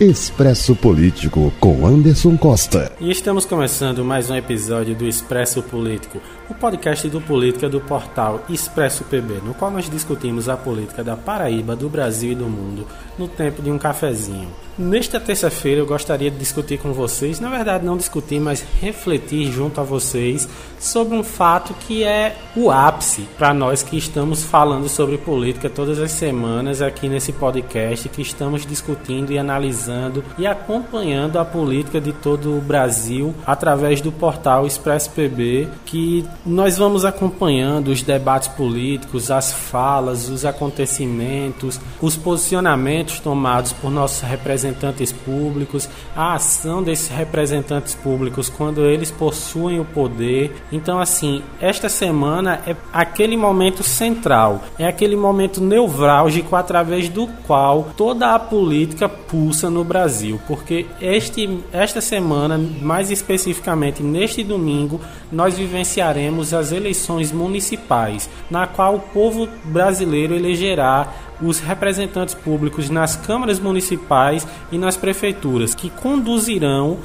Expresso Político com Anderson Costa. E estamos começando mais um episódio do Expresso Político, o podcast do Política do portal Expresso PB, no qual nós discutimos a política da Paraíba, do Brasil e do mundo no tempo de um cafezinho. Nesta terça-feira eu gostaria de discutir com vocês, na verdade não discutir, mas refletir junto a vocês sobre um fato que é o ápice para nós que estamos falando sobre política todas as semanas aqui nesse podcast, que estamos discutindo e analisando e acompanhando a política de todo o Brasil através do portal Expresso PB, que nós vamos acompanhando os debates políticos, as falas, os acontecimentos, os posicionamentos tomados por nossos representantes públicos, a ação desses representantes públicos quando eles possuem o poder. Então, assim, esta semana é aquele momento central, é aquele momento nevrálgico através do qual toda a política pulsa no Brasil, porque este, esta semana, mais especificamente neste domingo, nós vivenciaremos as eleições municipais, na qual o povo brasileiro elegerá os representantes públicos nas câmaras municipais e nas prefeituras, que conduzirão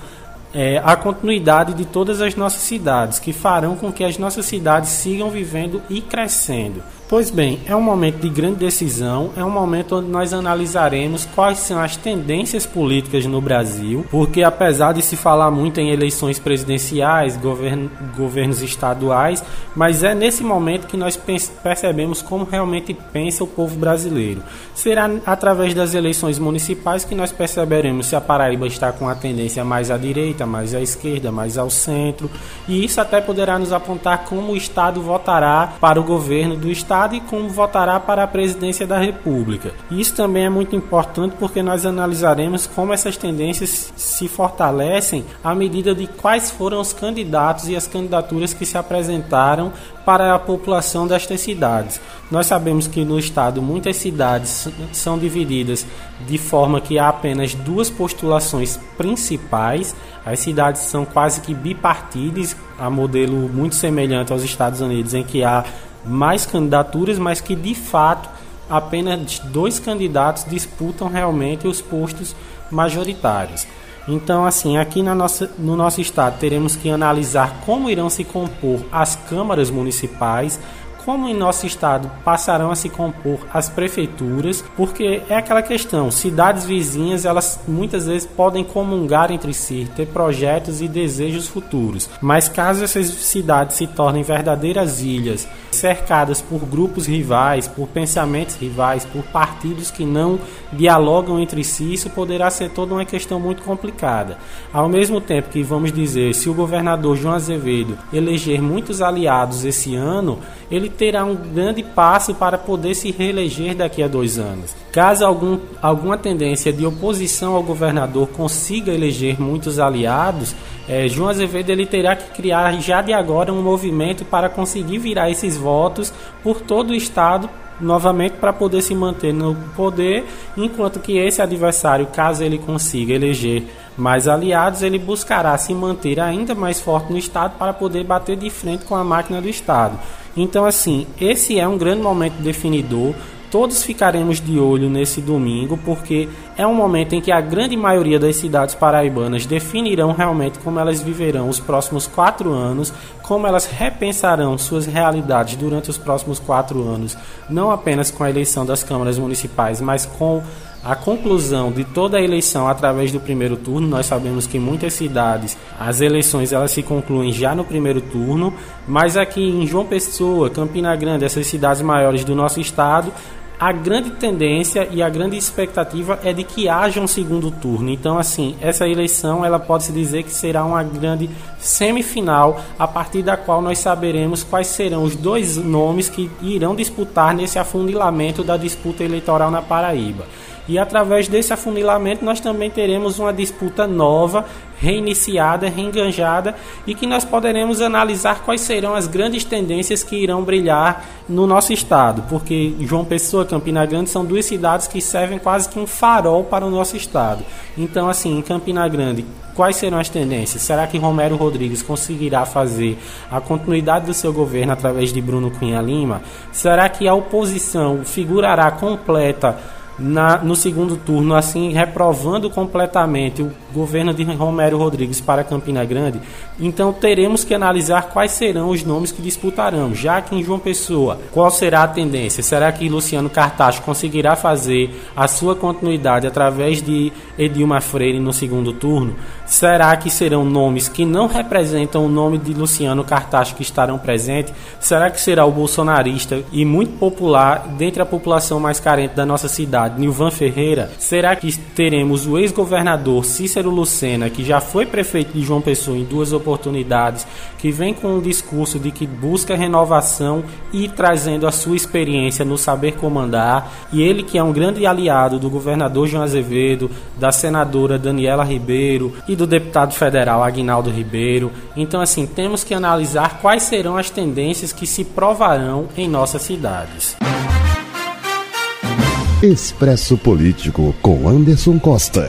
é, a continuidade de todas as nossas cidades, que farão com que as nossas cidades sigam vivendo e crescendo. Pois bem, é um momento de grande decisão, é um momento onde nós analisaremos quais são as tendências políticas no Brasil, porque apesar de se falar muito em eleições presidenciais, govern governos estaduais, mas é nesse momento que nós percebemos como realmente pensa o povo brasileiro. Será através das eleições municipais que nós perceberemos se a Paraíba está com a tendência mais à direita, mais à esquerda, mais ao centro, e isso até poderá nos apontar como o Estado votará para o governo do Estado Estado e como votará para a presidência da República. Isso também é muito importante porque nós analisaremos como essas tendências se fortalecem à medida de quais foram os candidatos e as candidaturas que se apresentaram para a população destas cidades. Nós sabemos que no estado muitas cidades são divididas de forma que há apenas duas postulações principais. As cidades são quase que bipartidas, a modelo muito semelhante aos Estados Unidos, em que há mais candidaturas, mas que de fato apenas dois candidatos disputam realmente os postos majoritários. Então, assim, aqui na nossa, no nosso estado teremos que analisar como irão se compor as câmaras municipais, como em nosso estado passarão a se compor as prefeituras, porque é aquela questão, cidades vizinhas, elas muitas vezes podem comungar entre si, ter projetos e desejos futuros. Mas caso essas cidades se tornem verdadeiras ilhas, cercadas por grupos rivais, por pensamentos rivais, por partidos que não dialogam entre si, isso poderá ser toda uma questão muito complicada. Ao mesmo tempo que vamos dizer, se o governador João Azevedo eleger muitos aliados esse ano, ele terá um grande passo para poder se reeleger daqui a dois anos. Caso algum, alguma tendência de oposição ao governador consiga eleger muitos aliados, é, João Azevedo ele terá que criar já de agora um movimento para conseguir virar esses votos por todo o estado novamente para poder se manter no poder, enquanto que esse adversário, caso ele consiga eleger mais aliados, ele buscará se manter ainda mais forte no Estado para poder bater de frente com a máquina do Estado. Então, assim, esse é um grande momento definidor. Todos ficaremos de olho nesse domingo, porque é um momento em que a grande maioria das cidades paraibanas definirão realmente como elas viverão os próximos quatro anos, como elas repensarão suas realidades durante os próximos quatro anos, não apenas com a eleição das câmaras municipais, mas com a conclusão de toda a eleição através do primeiro turno. Nós sabemos que em muitas cidades as eleições elas se concluem já no primeiro turno, mas aqui em João Pessoa, Campina Grande, essas cidades maiores do nosso estado, a grande tendência e a grande expectativa é de que haja um segundo turno. Então, assim, essa eleição ela pode se dizer que será uma grande semifinal, a partir da qual nós saberemos quais serão os dois nomes que irão disputar nesse afunilamento da disputa eleitoral na Paraíba. E através desse afunilamento nós também teremos uma disputa nova, reiniciada, reenganjada e que nós poderemos analisar quais serão as grandes tendências que irão brilhar no nosso estado, porque João Pessoa e Campina Grande são duas cidades que servem quase que um farol para o nosso estado. Então, assim, em Campina Grande, quais serão as tendências? Será que Romero Rodrigues conseguirá fazer a continuidade do seu governo através de Bruno Cunha Lima? Será que a oposição figurará completa na, no segundo turno, assim reprovando completamente o governo de Romero Rodrigues para Campina Grande, então teremos que analisar quais serão os nomes que disputarão, já que em João Pessoa, qual será a tendência? Será que Luciano Cartacho conseguirá fazer a sua continuidade através de Edilma Freire no segundo turno? Será que serão nomes que não representam o nome de Luciano Cartacho que estarão presentes? Será que será o bolsonarista e muito popular dentre a população mais carente da nossa cidade, Nilvan Ferreira? Será que teremos o ex-governador Cícero Lucena, que já foi prefeito de João Pessoa em duas oportunidades, que vem com um discurso de que busca renovação e trazendo a sua experiência no saber comandar, e ele que é um grande aliado do governador João Azevedo, da senadora Daniela Ribeiro e do deputado federal Aguinaldo Ribeiro. Então, assim, temos que analisar quais serão as tendências que se provarão em nossas cidades. Expresso Político com Anderson Costa.